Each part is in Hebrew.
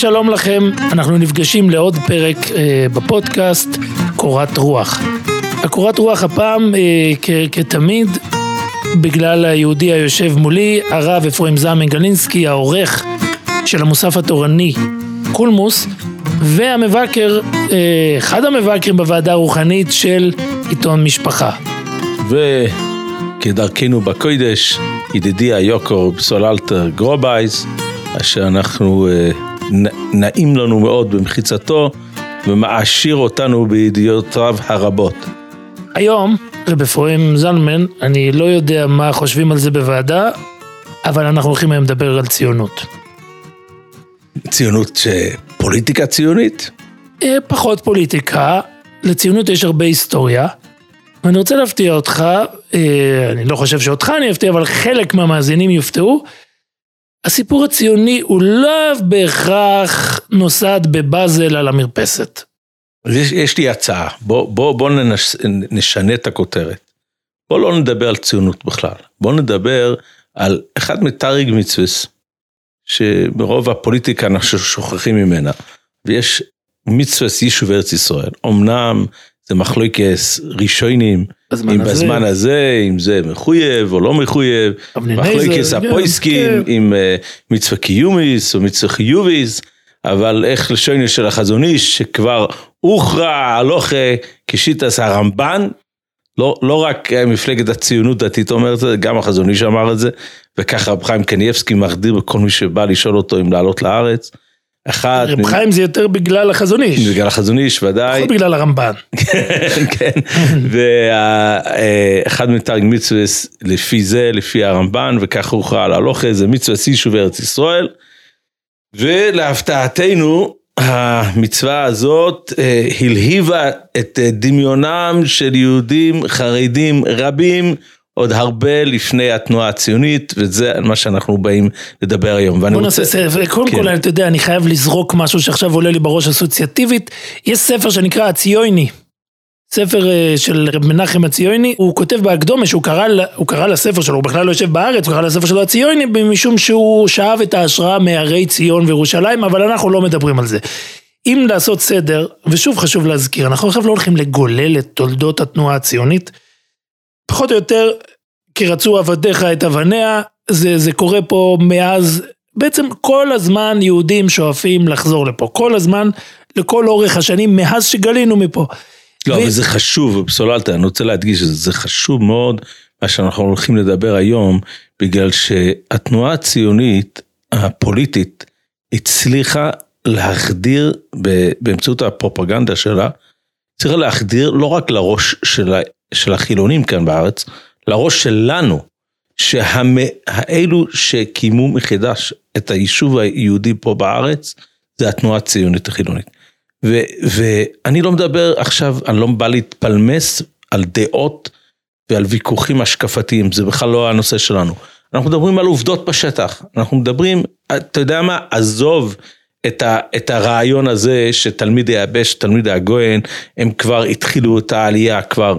שלום לכם, אנחנו נפגשים לעוד פרק אה, בפודקאסט קורת רוח. הקורת רוח הפעם, אה, כ- כתמיד, בגלל היהודי היושב מולי, הרב אפרים זלמן גלינסקי, העורך של המוסף התורני קולמוס, והמבקר, אה, אחד המבקרים בוועדה הרוחנית של עיתון משפחה. וכדרכנו בקוידש, ידידי היקר פסוללטר גרובייז, אשר אנחנו, אה, נעים לנו מאוד במחיצתו ומעשיר אותנו בידיעותיו הרבות. היום, רב אפרים זלמן, אני לא יודע מה חושבים על זה בוועדה, אבל אנחנו הולכים היום לדבר על ציונות. ציונות, פוליטיקה ציונית? אה, פחות פוליטיקה, לציונות יש הרבה היסטוריה. ואני רוצה להפתיע אותך, אה, אני לא חושב שאותך אני אפתיע, אבל חלק מהמאזינים יופתעו. הסיפור הציוני הוא לאו בהכרח נוסד בבאזל על המרפסת. אז יש, יש לי הצעה, בוא, בוא, בוא ננש, נשנה את הכותרת. בוא לא נדבר על ציונות בכלל, בוא נדבר על אחד מתריג מצווס, שברוב הפוליטיקה אנחנו שוכחים ממנה, ויש מצווס יישוב ארץ ישראל. אמנם זה מחלוקס ראשונים, אם הזה. בזמן הזה, אם זה מחויב או לא מחויב, מחלוקס הפויסקים, כן. אם אה, מצווה קיומיס או מצווה חיוביס, אבל איך לשוני של החזון איש, שכבר הוכרע הלוכה כשיטס הרמב"ן, לא, לא רק אה, מפלגת הציונות דתית אומרת את זה, גם החזון איש אמר את זה, וככה רב חיים קנייבסקי מחדיר בכל מי שבא לשאול אותו אם לעלות לארץ. אחד, רב חיים זה יותר בגלל החזון איש, בגלל החזון איש ודאי, פחות בגלל הרמב"ן. כן, ואחד מתרג מצווה לפי זה, לפי הרמב"ן, וככה הוכרע על הלוכה, זה מצווה יישוב ארץ ישראל. ולהפתעתנו, המצווה הזאת אה, הלהיבה את אה, דמיונם של יהודים חרדים רבים, עוד הרבה לפני התנועה הציונית, וזה מה שאנחנו באים לדבר היום. בוא רוצה... נעשה ספר, קודם כן. כל אתה יודע, אני חייב לזרוק משהו שעכשיו עולה לי בראש אסוציאטיבית. יש ספר שנקרא הציוני. ספר אה, של רב מנחם הציוני, הוא כותב בהקדומה שהוא קרא, הוא קרא לספר שלו, הוא בכלל לא יושב בארץ, הוא קרא לספר שלו הציוני, משום שהוא שאב את ההשראה מהרי ציון וירושלים, אבל אנחנו לא מדברים על זה. אם לעשות סדר, ושוב חשוב להזכיר, אנחנו עכשיו לא הולכים לגולל את תולדות התנועה הציונית, פחות או יותר, כי רצו עבדיך את אבניה, זה, זה קורה פה מאז, בעצם כל הזמן יהודים שואפים לחזור לפה, כל הזמן, לכל אורך השנים, מאז שגלינו מפה. לא, ו- אבל זה חשוב, פסוללת, אני רוצה להדגיש את זה, זה חשוב מאוד מה שאנחנו הולכים לדבר היום, בגלל שהתנועה הציונית הפוליטית הצליחה להחדיר באמצעות הפרופגנדה שלה, הצליחה להחדיר לא רק לראש של, של החילונים כאן בארץ, לראש שלנו, שהאלו שקיימו מחדש את היישוב היהודי פה בארץ, זה התנועה הציונית החילונית. ו, ואני לא מדבר עכשיו, אני לא בא להתפלמס על דעות ועל ויכוחים השקפתיים, זה בכלל לא הנושא שלנו. אנחנו מדברים על עובדות בשטח, אנחנו מדברים, אתה יודע מה, עזוב את, ה, את הרעיון הזה שתלמידי היבש, תלמידי הגויין, הם כבר התחילו את העלייה כבר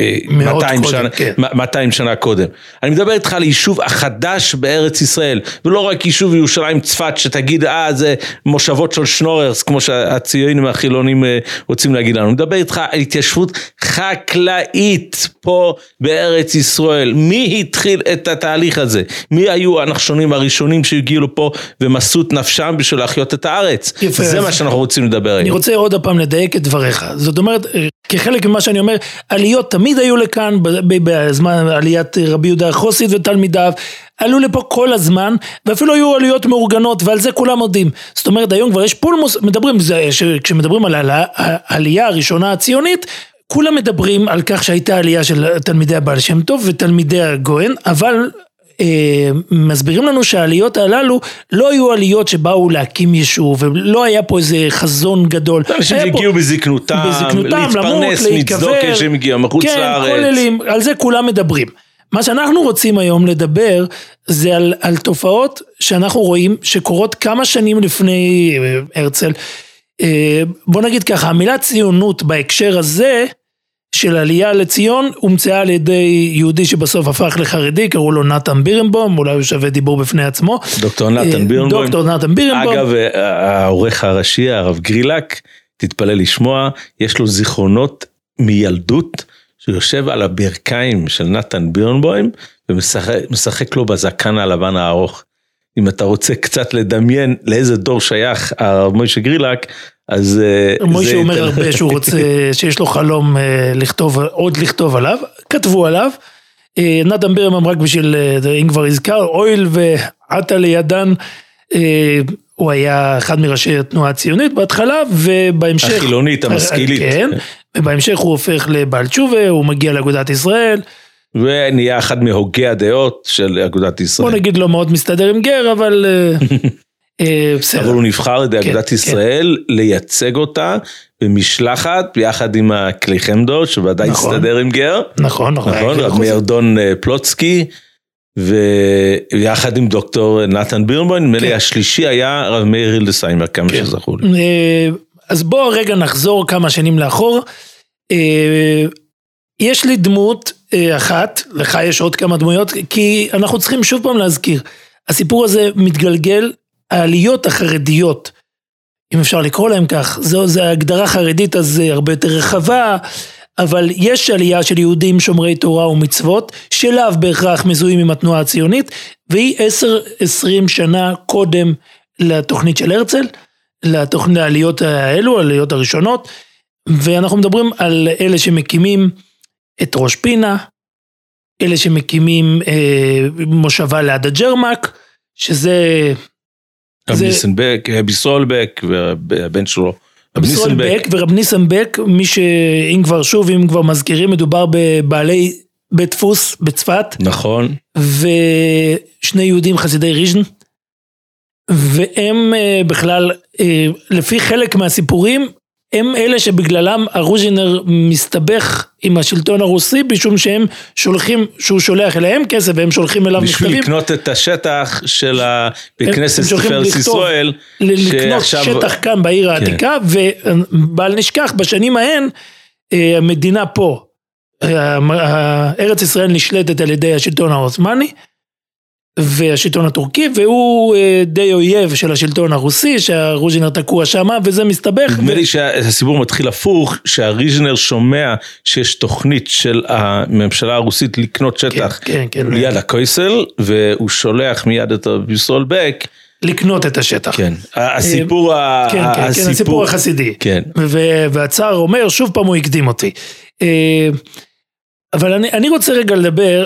200 קודם, שנה, כן. 200 שנה קודם. אני מדבר איתך על יישוב החדש בארץ ישראל, ולא רק יישוב ירושלים צפת שתגיד אה זה מושבות של שנוררס כמו שהציונים החילונים אה, רוצים להגיד לנו. אני מדבר איתך על התיישבות חקלאית פה בארץ ישראל. מי התחיל את התהליך הזה? מי היו הנחשונים הראשונים שהגיעו לפה ומסרו את נפשם בשביל להחיות את הארץ? יפה, זה מה שאנחנו רוצים לדבר אני היום. רוצה עוד פעם לדייק את דבריך. זאת אומרת, אה, כחלק ממה שאני אומר, עליות תמיד היו לכאן, בזמן עליית רבי יהודה החוסית ותלמידיו, עלו לפה כל הזמן, ואפילו היו עליות מאורגנות, ועל זה כולם מודים. זאת אומרת, היום כבר יש פולמוס, מדברים, כשמדברים על העלייה הראשונה הציונית, כולם מדברים על כך שהייתה עלייה של תלמידי הבעל שם טוב ותלמידי הגוהן, אבל מסבירים לנו שהעליות הללו לא היו עליות שבאו להקים יישוב, ולא היה פה איזה חזון גדול. אנשים היה פה- שהגיעו בזקנותם, בזקנותם, להתפרנס. מצדוקה שהם הגיעו מחוץ כן, לארץ. כוללים, על זה כולם מדברים. מה שאנחנו רוצים היום לדבר זה על, על תופעות שאנחנו רואים שקורות כמה שנים לפני אה, הרצל. אה, בוא נגיד ככה, המילה ציונות בהקשר הזה של עלייה לציון הומצאה על ידי יהודי שבסוף הפך לחרדי, קראו לו נתן בירנבום, אולי הוא שווה דיבור בפני עצמו. דוקטור נתן בירנבום. דוקטור נתן בירנבום. אגב, העורך הראשי, הרב גרילק, תתפלא לשמוע, יש לו זיכרונות מילדות, שהוא יושב על הברכיים של נתן בירנבוים ומשחק לו בזקן הלבן הארוך. אם אתה רוצה קצת לדמיין לאיזה דור שייך הרב מוישה גרילק, אז... אה, מוישה אומר הרבה שהוא רוצה, שיש לו חלום אה, לכתוב, עוד לכתוב עליו, כתבו עליו. אה, נתן בירנבוים רק בשביל, אם כבר הזכר, אויל ועטה לידן. הוא היה אחד מראשי התנועה הציונית בהתחלה, ובהמשך... החילונית, המשכילית. כן, ובהמשך הוא הופך לבעל תשובה, הוא מגיע לאגודת ישראל. ונהיה אחד מהוגי הדעות של אגודת ישראל. בוא נגיד לא מאוד מסתדר עם גר, אבל בסדר. אבל הוא נבחר על ידי כן, אגודת כן. ישראל לייצג אותה במשלחת ביחד עם הכלי חמדו, שוודאי נכון. הסתדר עם גר. נכון, נכון. נכון, רב מאיר דון אה, פלוצקי. ויחד עם דוקטור נתן בירנבוים, נדמה לי כן. השלישי היה רב מאיר הילדסיימר, כמה כן. שזכור לי. אז בואו רגע נחזור כמה שנים לאחור. יש לי דמות אה, אחת, לך יש עוד כמה דמויות, כי אנחנו צריכים שוב פעם להזכיר, הסיפור הזה מתגלגל, העליות החרדיות, אם אפשר לקרוא להם כך, זו, זו הגדרה חרדית אז הרבה יותר רחבה, אבל יש עלייה של יהודים שומרי תורה ומצוות, שלאו בהכרח מזוהים עם התנועה הציונית, והיא עשר עשרים שנה קודם לתוכנית של הרצל, לתוכנית העליות האלו, העליות הראשונות, ואנחנו מדברים על אלה שמקימים את ראש פינה, אלה שמקימים אה, מושבה ליד הג'רמק, שזה... רב זה... ניסנבק, רבי סולבק והבן שלו. רב ניסנבק ורב ניסנבק, מי שאם כבר שוב, אם כבר מזכירים, מדובר בבעלי בית דפוס בצפת. נכון. ושני יהודים חסידי ריז'ן. והם אה, בכלל, אה, לפי חלק מהסיפורים, הם אלה שבגללם הרוז'ינר מסתבך עם השלטון הרוסי, משום שהם שולחים, שהוא שולח אליהם כסף והם שולחים אליו מכתבים. בשביל לקנות את השטח של בכנסת תפארת ישראל. לקנות שעכשיו... שטח כאן בעיר כן. העתיקה, ובל נשכח, בשנים ההן, אה, המדינה פה, אה, ארץ ישראל נשלטת על ידי השלטון העות'מאני. והשלטון הטורקי, והוא אה, די אויב של השלטון הרוסי, שהרוז'ינר תקוע שם, וזה מסתבך. נדמה ו... לי שהסיפור מתחיל הפוך, שהריז'נר שומע שיש תוכנית של הממשלה הרוסית לקנות שטח כן, כן, כן, ליד הקויסל, והוא שולח מיד את רבי סולבק. לקנות את השטח. כן, הסיפור, אה, כן, כן, הסיפור, כן, הסיפור החסידי. כן. והצער אומר, שוב פעם הוא הקדים אותי. אה, אבל אני, אני רוצה רגע לדבר אה,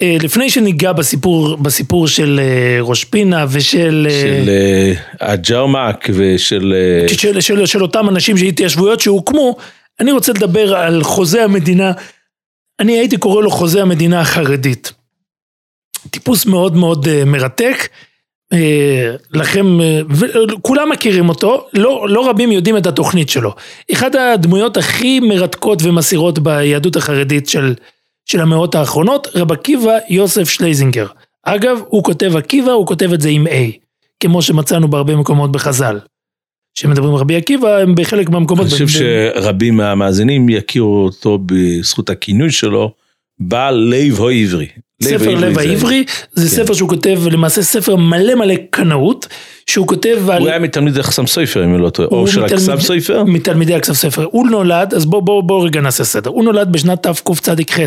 לפני שניגע בסיפור, בסיפור של אה, ראש פינה ושל... אה, של הג'רמק ושל... של, של, של אותם אנשים שהתיישבויות שהוקמו, אני רוצה לדבר על חוזה המדינה, אני הייתי קורא לו חוזה המדינה החרדית. טיפוס מאוד מאוד מרתק, לכם, כולם מכירים אותו, לא, לא רבים יודעים את התוכנית שלו. אחת הדמויות הכי מרתקות ומסעירות ביהדות החרדית של של המאות האחרונות, רב עקיבא יוסף שלייזינגר. אגב, הוא כותב עקיבא, הוא כותב את זה עם A, כמו שמצאנו בהרבה מקומות בחז"ל. כשמדברים רבי עקיבא, הם בחלק מהמקומות... אני חושב שרבים מהמאזינים יכירו אותו בזכות הכינוי שלו, בעל לב העברי. ספר לב העברי, זה כן. ספר שהוא כותב, למעשה ספר מלא מלא קנאות, שהוא כותב על... הוא היה מתלמידי חסם סופר, אם אני לא טועה, או של הכסף סופר? מתלמידי הכסף סופר. הוא נולד, אז בואו בוא, בוא רגע נעשה סדר. הוא נולד בשנת תקצ"ח.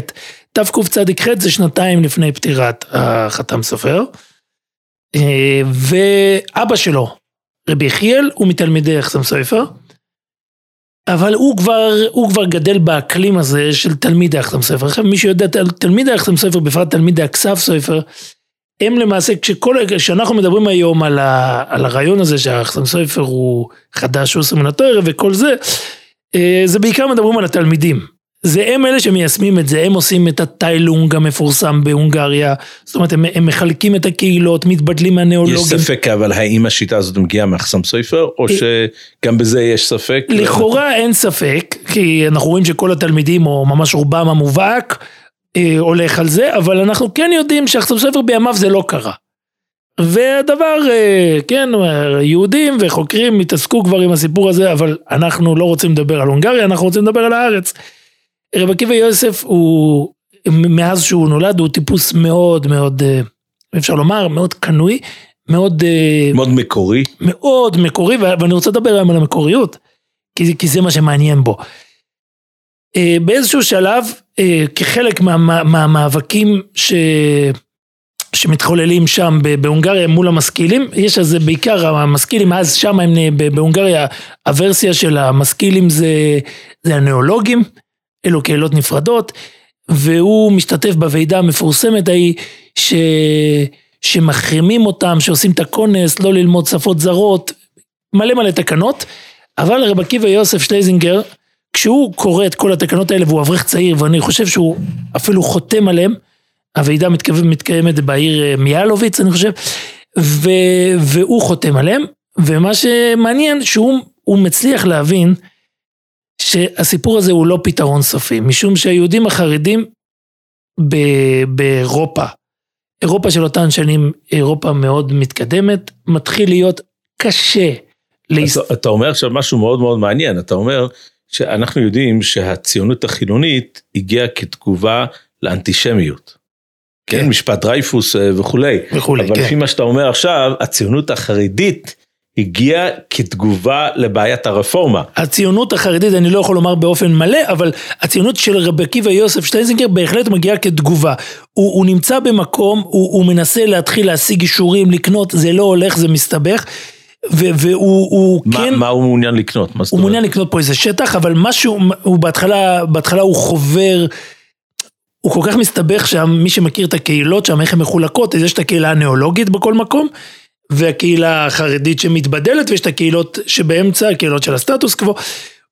תקצ"ח זה שנתיים לפני פטירת החתם סופר. אה, ואבא שלו, רבי יחיאל, הוא מתלמידי החסם סופר. אבל הוא כבר, הוא כבר גדל באקלים הזה של תלמידי החתם סופר. עכשיו מי שיודע, תלמידי החתם סופר, בפרט תלמידי החתם סופר, הם למעשה, כשכל, כשאנחנו מדברים היום על, ה, על הרעיון הזה שהחתם סופר הוא חדש, הוא תואר וכל זה, אה, זה בעיקר מדברים על התלמידים. זה הם אלה שמיישמים את זה, הם עושים את הטיילונג המפורסם בהונגריה, זאת אומרת הם, הם מחלקים את הקהילות, מתבדלים מהניאולוגים. יש ספק אבל האם השיטה הזאת מגיעה מהחתם סופר, או אה, שגם בזה יש ספק? לכאורה אין ספק, כי אנחנו רואים שכל התלמידים, או ממש רובם המובהק, אה, הולך על זה, אבל אנחנו כן יודעים שהחסם סופר בימיו זה לא קרה. והדבר, אה, כן, יהודים וחוקרים התעסקו כבר עם הסיפור הזה, אבל אנחנו לא רוצים לדבר על הונגריה, אנחנו רוצים לדבר על הארץ. רב עקיבא יוסף הוא, מאז שהוא נולד, הוא טיפוס מאוד מאוד, אה, אפשר לומר, מאוד קנוי, מאוד... אה, מאוד מקורי. מאוד מקורי, ואני רוצה לדבר היום על המקוריות, כי, כי זה מה שמעניין בו. אה, באיזשהו שלב, כחלק מהמאבקים מה, מה ש... שמתחוללים שם בהונגריה מול המשכילים, יש אז בעיקר המשכילים, אז שם הם בהונגריה, הוורסיה של המשכילים זה, זה הנאולוגים, אלו קהילות נפרדות, והוא משתתף בוועידה המפורסמת ההיא, ש... שמחרימים אותם, שעושים את הכונס, לא ללמוד שפות זרות, מלא מלא תקנות, אבל רב עקיבא יוסף שלייזינגר, כשהוא קורא את כל התקנות האלה והוא אברך צעיר, ואני חושב שהוא אפילו חותם עליהם, הוועידה מתקיימת בעיר אה, מיאלוביץ, אני חושב, ו, והוא חותם עליהם, ומה שמעניין שהוא מצליח להבין שהסיפור הזה הוא לא פתרון סופי, משום שהיהודים החרדים באירופה, אירופה של אותן שנים, אירופה מאוד מתקדמת, מתחיל להיות קשה. להס... אתה, אתה אומר עכשיו משהו מאוד מאוד מעניין, אתה אומר שאנחנו יודעים שהציונות החילונית הגיעה כתגובה לאנטישמיות. כן, כן משפט דרייפוס אה, וכולי. וכולי, אבל כן. לפי מה שאתה אומר עכשיו, הציונות החרדית הגיעה כתגובה לבעיית הרפורמה. הציונות החרדית, אני לא יכול לומר באופן מלא, אבל הציונות של רבי עקיבא יוסף שטיינזינגר בהחלט מגיעה כתגובה. הוא, הוא נמצא במקום, הוא, הוא מנסה להתחיל להשיג אישורים, לקנות, זה לא הולך, זה מסתבך. והוא מה, כן... מה הוא מעוניין לקנות? הוא מעוניין לקנות פה איזה שטח, אבל משהו, הוא בהתחלה, בהתחלה הוא חובר, הוא כל כך מסתבך שם, מי שמכיר את הקהילות שם, איך הן מחולקות, אז יש את הקהילה הנאולוגית בכל מקום, והקהילה החרדית שמתבדלת, ויש את הקהילות שבאמצע, הקהילות של הסטטוס קוו.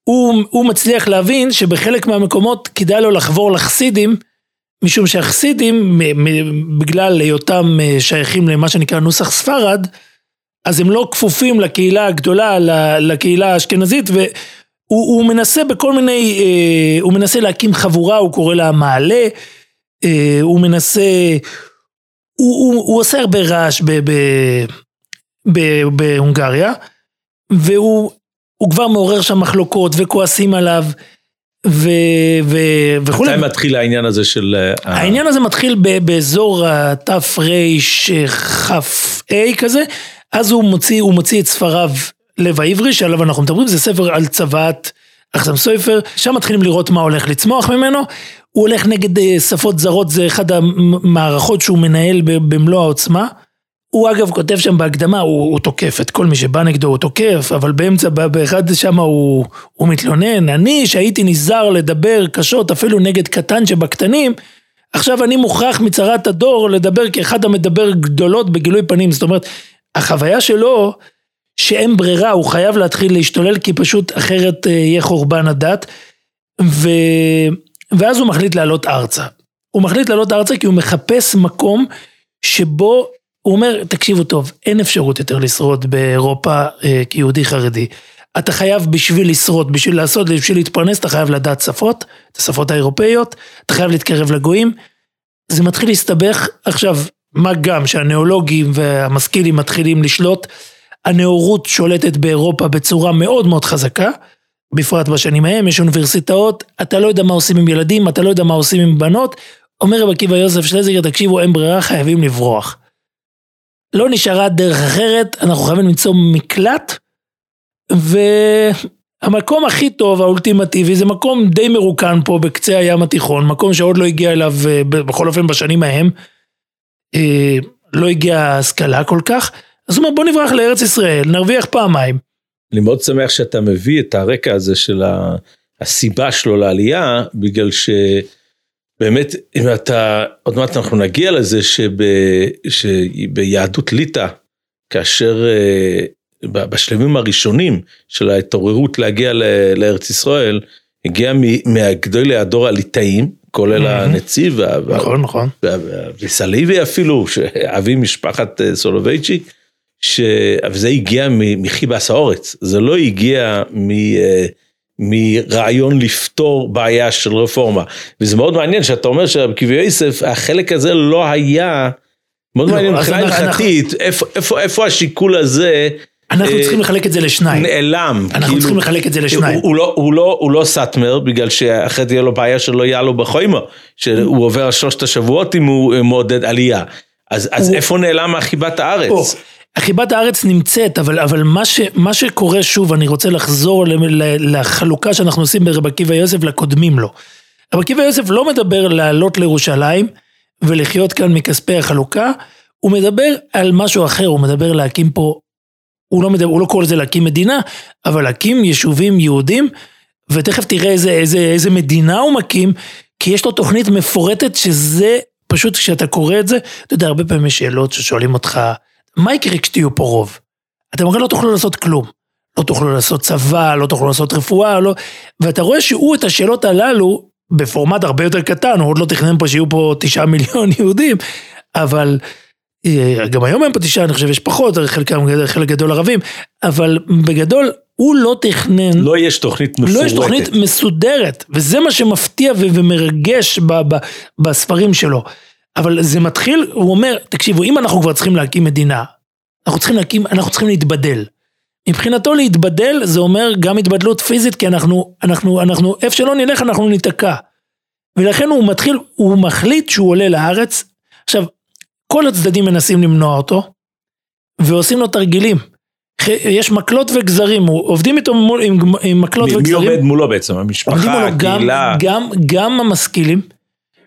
הוא, הוא מצליח להבין שבחלק מהמקומות כדאי לו לחבור לחסידים, משום שהחסידים, בגלל היותם אה, שייכים למה שנקרא נוסח ספרד, אז הם לא כפופים לקהילה הגדולה, לקהילה האשכנזית, והוא מנסה בכל מיני, אה, הוא מנסה להקים חבורה, הוא קורא לה מעלה, אה, הוא מנסה, הוא, הוא, הוא עושה הרבה רעש ב, ב, בהונגריה, והוא כבר מעורר שם מחלוקות וכועסים עליו. ו... ו... וכולי. מתי מתחיל העניין הזה של... אה, העניין הזה מתחיל באזור התרכ"ה כזה, אז הוא מוציא, הוא מוציא את ספריו לב העברי, שעליו אנחנו מדברים, זה ספר על צוואת אחסם סופר, שם מתחילים לראות מה הולך לצמוח ממנו, הוא הולך נגד אה, שפות זרות, זה אחד המערכות שהוא מנהל במלוא העוצמה. הוא אגב כותב שם בהקדמה, הוא, הוא תוקף את כל מי שבא נגדו, הוא תוקף, אבל באמצע, באחד שם הוא, הוא מתלונן, אני שהייתי נזהר לדבר קשות אפילו נגד קטן שבקטנים, עכשיו אני מוכרח מצרת הדור לדבר כאחד המדבר גדולות בגילוי פנים, זאת אומרת, החוויה שלו שאין ברירה, הוא חייב להתחיל להשתולל כי פשוט אחרת אה, יהיה חורבן הדת, ו... ואז הוא מחליט לעלות ארצה. הוא מחליט לעלות ארצה כי הוא מחפש מקום שבו הוא אומר, תקשיבו טוב, אין אפשרות יותר לשרוד באירופה אה, כיהודי חרדי. אתה חייב בשביל לשרוד, בשביל לעשות, בשביל להתפרנס, אתה חייב לדעת שפות, את השפות האירופאיות, אתה חייב להתקרב לגויים. זה מתחיל להסתבך. עכשיו, מה גם שהניאולוגים והמשכילים מתחילים לשלוט, הנאורות שולטת באירופה בצורה מאוד מאוד חזקה, בפרט בשנים ההם, יש אוניברסיטאות, אתה לא יודע מה עושים עם ילדים, אתה לא יודע מה עושים עם בנות, אומר רב עקיבא יוסף שלזיגר, תקשיבו, אין ברירה, חייבים לברוח. לא נשארה דרך אחרת, אנחנו חייבים למצוא מקלט, והמקום הכי טוב, האולטימטיבי, זה מקום די מרוקן פה בקצה הים התיכון, מקום שעוד לא הגיע אליו, אה, בכל אופן בשנים ההם, אה, לא הגיעה השכלה כל כך, אז הוא אומר בוא נברח לארץ ישראל, נרוויח פעמיים. אני מאוד שמח שאתה מביא את הרקע הזה של הסיבה שלו לעלייה, בגלל ש... באמת, אם אתה, עוד מעט אנחנו נגיע לזה שב, שביהדות ליטא, כאשר אה, בשלבים הראשונים של ההתעוררות להגיע לארץ ישראל, הגיע מהגדולי הדור הליטאים, כולל הנציב, נכון, נכון, וסליבי אפילו, אבי משפחת אה, סולובייצ'יק, וזה הגיע מחיבס האורץ, זה לא הגיע מ... מרעיון לפתור בעיה של רפורמה. וזה מאוד מעניין שאתה אומר שרבי יוסף, החלק הזה לא היה, מאוד לא, מעניין מבחינה הלכתית, איפה, איפה, איפה השיקול הזה אנחנו אה, צריכים לחלק את זה לשניים. נעלם. אנחנו כאילו, צריכים לחלק את זה לשניים. הוא, הוא, לא, הוא, לא, הוא לא סאטמר, בגלל שאחרי יהיה לו בעיה שלא יהיה לו בחוימו, שהוא עובר על שלושת השבועות אם הוא מעודד עלייה. אז, אז הוא- איפה נעלם חיבת הארץ? חיבת הארץ נמצאת, אבל, אבל מה, ש, מה שקורה שוב, אני רוצה לחזור ל, ל, לחלוקה שאנחנו עושים ברבי עקיבא יוסף לקודמים לו. רבי עקיבא יוסף לא מדבר לעלות לירושלים ולחיות כאן מכספי החלוקה, הוא מדבר על משהו אחר, הוא מדבר להקים פה, הוא לא, מדבר, הוא לא קורא לזה להקים מדינה, אבל להקים יישובים יהודים, ותכף תראה איזה, איזה, איזה מדינה הוא מקים, כי יש לו תוכנית מפורטת שזה, פשוט כשאתה קורא את זה, אתה יודע, הרבה פעמים יש שאלות ששואלים אותך, מה יקרה כשתהיו פה רוב? אתם הרי לא תוכלו לעשות כלום. לא תוכלו לעשות צבא, לא תוכלו לעשות רפואה, לא... ואתה רואה שהוא את השאלות הללו, בפורמט הרבה יותר קטן, הוא עוד לא תכנן פה שיהיו פה תשעה מיליון יהודים, אבל אה, גם היום אין פה תשעה, אני חושב יש פחות, חלקם, חלק גדול ערבים, אבל בגדול, הוא לא תכנן... לא יש תוכנית מפורטת. לא יש תוכנית מסודרת, וזה מה שמפתיע ומרגש ב- ב- בספרים שלו. אבל זה מתחיל, הוא אומר, תקשיבו, אם אנחנו כבר צריכים להקים מדינה, אנחנו צריכים להקים, אנחנו צריכים להתבדל. מבחינתו להתבדל זה אומר גם התבדלות פיזית, כי אנחנו, אנחנו, אנחנו, איפה שלא נלך אנחנו ניתקע. ולכן הוא מתחיל, הוא מחליט שהוא עולה לארץ. עכשיו, כל הצדדים מנסים למנוע אותו, ועושים לו תרגילים. יש מקלות וגזרים, עובדים איתו מול, עם, עם מקלות מי, מי וגזרים. עומד מולו בעצם? המשפחה, מולו גם, הקהילה? גם, גם המשכילים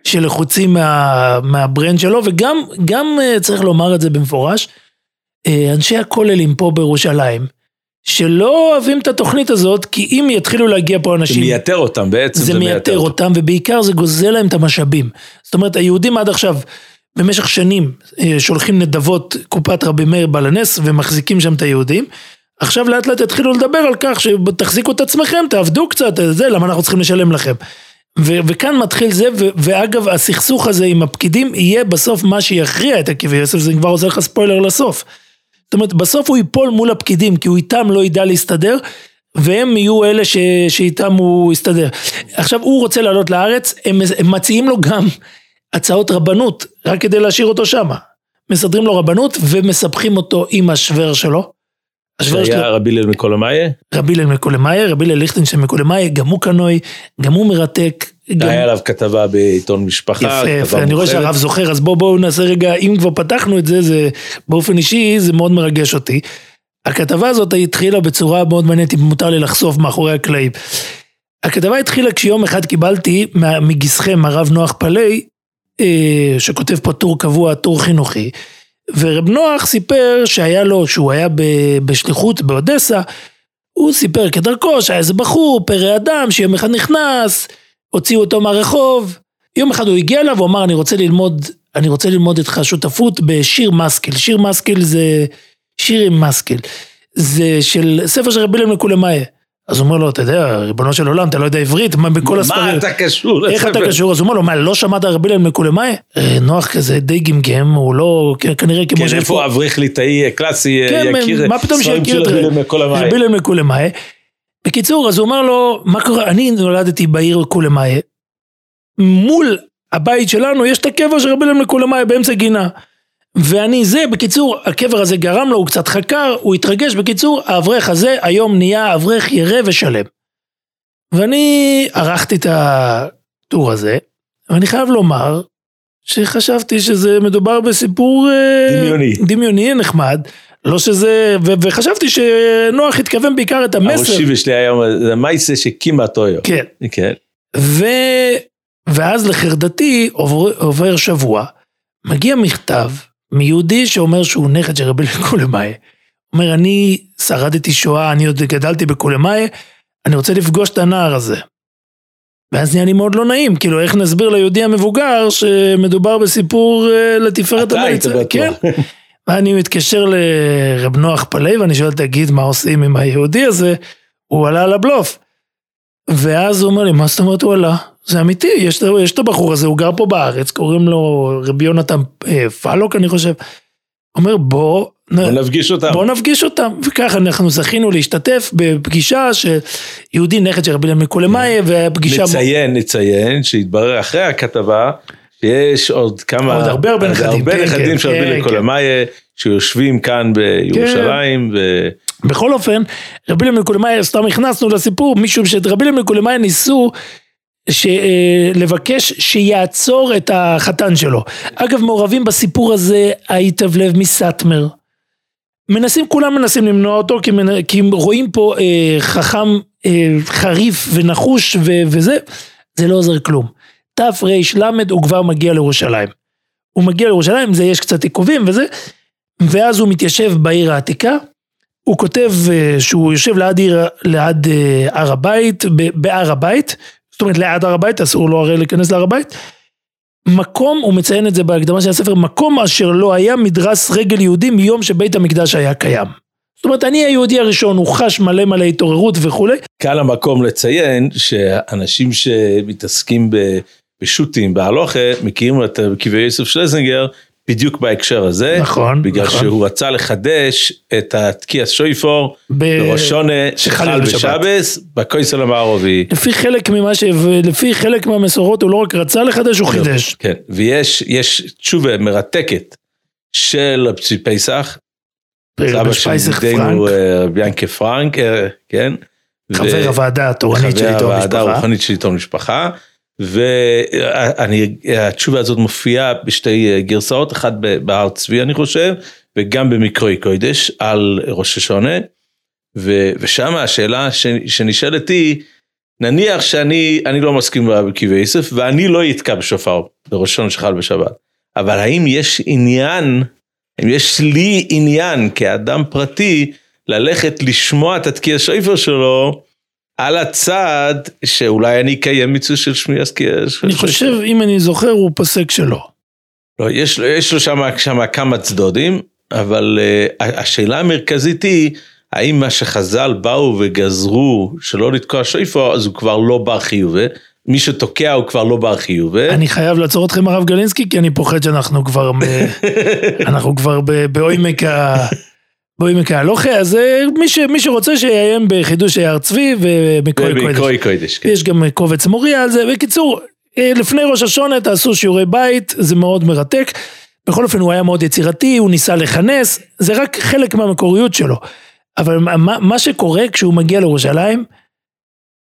שלחוצים מה, מהברנד שלו וגם גם אה, צריך לומר את זה במפורש אה, אנשי הכוללים פה בירושלים שלא אוהבים את התוכנית הזאת כי אם יתחילו להגיע פה זה אנשים מייתר אותם בעצם. זה מייתר אותם ובעיקר זה גוזל להם את המשאבים זאת אומרת היהודים עד עכשיו במשך שנים אה, שולחים נדבות קופת רבי מאיר בלנס ומחזיקים שם את היהודים עכשיו לאט לאט יתחילו לדבר על כך שתחזיקו את עצמכם, תעבדו קצת, זה, למה אנחנו צריכים לשלם לכם. ו- וכאן מתחיל זה, ו- ואגב הסכסוך הזה עם הפקידים יהיה בסוף מה שיכריע את עקיבא יוסף, זה כבר עושה לך ספוילר לסוף. זאת אומרת, בסוף הוא ייפול מול הפקידים, כי הוא איתם לא ידע להסתדר, והם יהיו אלה ש- שאיתם הוא יסתדר. עכשיו הוא רוצה לעלות לארץ, הם, הם מציעים לו גם הצעות רבנות, רק כדי להשאיר אותו שמה. מסדרים לו רבנות ומספחים אותו עם השוור שלו. השוור שלו, שהיה רבי ליל מקולמיה? רבי הלל מקולמאי, רבי הלל ליכטנשטיין מקולמאי, גם הוא קנוי, גם הוא מרתק. גם... היה עליו כתבה בעיתון משפחה. יפה, יפה, אני רואה. שהרב זוכר, אז בואו בואו נעשה רגע, אם כבר פתחנו את זה, זה באופן אישי, זה מאוד מרגש אותי. הכתבה הזאת התחילה בצורה מאוד מעניינת, אם מותר לי לחשוף מאחורי הקלעים. הכתבה התחילה כשיום אחד קיבלתי מגיסכם, הרב נוח פלאי, אה, שכותב פה טור קבוע, טור חינוכי, ורב נוח סיפר שהיה לו, שהוא היה בשליחות באודסה, הוא סיפר כדרכו שהיה איזה בחור, פרא אדם, שיום אחד נכנס, הוציאו אותו מהרחוב, יום אחד הוא הגיע אליו, הוא אמר, אני רוצה ללמוד, אני רוצה ללמוד איתך שותפות בשיר מסקיל. שיר מסקיל זה שיר עם מסקיל. זה של ספר של רבי אליהם לקולמאיה. אז הוא אומר לו, אתה יודע, ריבונו של עולם, אתה לא יודע עברית, מה בכל הספרים? מה אתה קשור איך אתה? קשור? אז הוא אומר לו, מה, לא שמעת רבי אליהם מקולמאי? אה, נוח כזה די גמגם, הוא לא, כנראה כמו כן, שיש איפה אברך ליטאי קלאסי כן, יכיר מה פתאום שיכיר את רבי ליל מקולמיה? רבי אליהם מקולמאי. בקיצור, אז הוא אומר לו, מה קורה, אני נולדתי בעיר קולמאי, מול הבית שלנו יש את הקבר של רבי אליהם מקולמאי באמצע גינה. ואני זה, בקיצור, הקבר הזה גרם לו, הוא קצת חקר, הוא התרגש, בקיצור, האברך הזה היום נהיה אברך ירא ושלם. ואני ערכתי את הטור הזה, ואני חייב לומר שחשבתי שזה מדובר בסיפור אה, דמיוני. דמיוני נחמד, לא שזה, ו- וחשבתי שנוח התכוון בעיקר את המסר, הראשיבה שלי היום, זה מייסה שקימה טויו. כן, כן. ו... ואז לחרדתי עובר, עובר שבוע, מגיע מכתב מיהודי שאומר שהוא נכד של רבי קולמאי. אומר, אני שרדתי שואה, אני עוד גדלתי בקולמאי, אני רוצה לפגוש את הנער הזה. ואז נהיה לי מאוד לא נעים, כאילו איך נסביר ליהודי המבוגר שמדובר בסיפור אה, לתפארת אתה היית. כן. ואני מתקשר לרב נוח פלאי ואני שואל, תגיד, מה עושים עם היהודי הזה? הוא עלה על הבלוף. ואז הוא אומר לי, מה זאת אומרת הוא עלה? זה אמיתי, יש, יש את הבחור הזה, הוא גר פה בארץ, קוראים לו רבי יונתן אה, פלוק, אני חושב. אומר, בוא, נ- בוא נפגיש אותם. בוא נפגיש אותם. וככה אנחנו זכינו להשתתף בפגישה שיהודי נכד של רבי אליהו מקולמאי, והפגישה... נציין, נציין, שהתברר אחרי הכתבה, שיש עוד כמה... עוד הרבה הרבה נכדים, הרבה כן, נכדים כן, של רבי כן, לקולמאי, שיושבים כאן בירושלים. ו... בכל אופן, רבי אלימלך קולמאי, סתם הכנסנו לסיפור, משום שרבי אלימלך קולמאי ניסו ש, אה, לבקש שיעצור את החתן שלו. אגב, מעורבים בסיפור הזה היטבלב מסאטמר. מנסים, כולם מנסים למנוע אותו, כי, מנ... כי רואים פה אה, חכם אה, חריף ונחוש ו... וזה, זה לא עוזר כלום. תר"ל הוא כבר מגיע לירושלים. הוא מגיע לירושלים, זה יש קצת עיכובים וזה, ואז הוא מתיישב בעיר העתיקה, הוא כותב אה, שהוא יושב ליד, עיר, אה, הר הבית, בהר הבית, זאת אומרת ליד הר הבית, אסור לו הרי להיכנס להר הבית. מקום, הוא מציין את זה בהקדמה של הספר, מקום אשר לא היה מדרס רגל יהודי מיום שבית המקדש היה קיים. זאת אומרת, אני היהודי הראשון, הוא חש מלא מלא התעוררות וכולי. כאן המקום לציין שאנשים שמתעסקים בשו"תים, בהלוכה, מכירים את קברי יוסף שלזינגר, בדיוק בהקשר הזה. נכון, בגלל נכון. שהוא רצה לחדש את התקיע שויפור בראשונה שחל בשבס, בכויסל המערבי. לפי חלק ממה ש... לפי חלק מהמסורות הוא לא רק רצה לחדש, הוא חידש. כן, ויש תשובה מרתקת של פסח. סבא של ידידנו רבי ינקה פרנק, אה, כן. חבר הוועדה התורנית של עיתון משפחה. חבר הוועדה הרוחנית של עיתון משפחה. והתשובה הזאת מופיעה בשתי גרסאות, אחת בהר צבי אני חושב, וגם במקרוי קוידש על ראש השונה, ושם השאלה שנשאלת היא, נניח שאני לא מסכים בקווי יוסף ואני לא אתקע בשופר בראש השונה שחל בשבת, אבל האם יש עניין, אם יש לי עניין כאדם פרטי ללכת לשמוע את התקיע שופר שלו, על הצד שאולי אני אקיים מצווה של שמיעה סקייה. אני חושב, אם אני זוכר, הוא פוסק שלא. לא, יש, יש לו שם, שם כמה צדודים, אבל uh, השאלה המרכזית היא, האם מה שחז"ל באו וגזרו שלא לתקוע שויפו, אז הוא כבר לא בר חיובה. מי שתוקע הוא כבר לא בר חיובה. אני חייב לעצור אתכם הרב גלינסקי, כי אני פוחד שאנחנו כבר, אנחנו כבר בעומק ה... בעמק ההלוכה, אז אה, מי, ש, מי שרוצה שיעיין בחידוש הר צבי ובמקרוי קודש. כן. יש גם קובץ מוריה על זה. בקיצור, אה, לפני ראש השונה תעשו שיעורי בית, זה מאוד מרתק. בכל אופן הוא היה מאוד יצירתי, הוא ניסה לכנס, זה רק חלק מהמקוריות שלו. אבל מה, מה שקורה כשהוא מגיע לירושלים,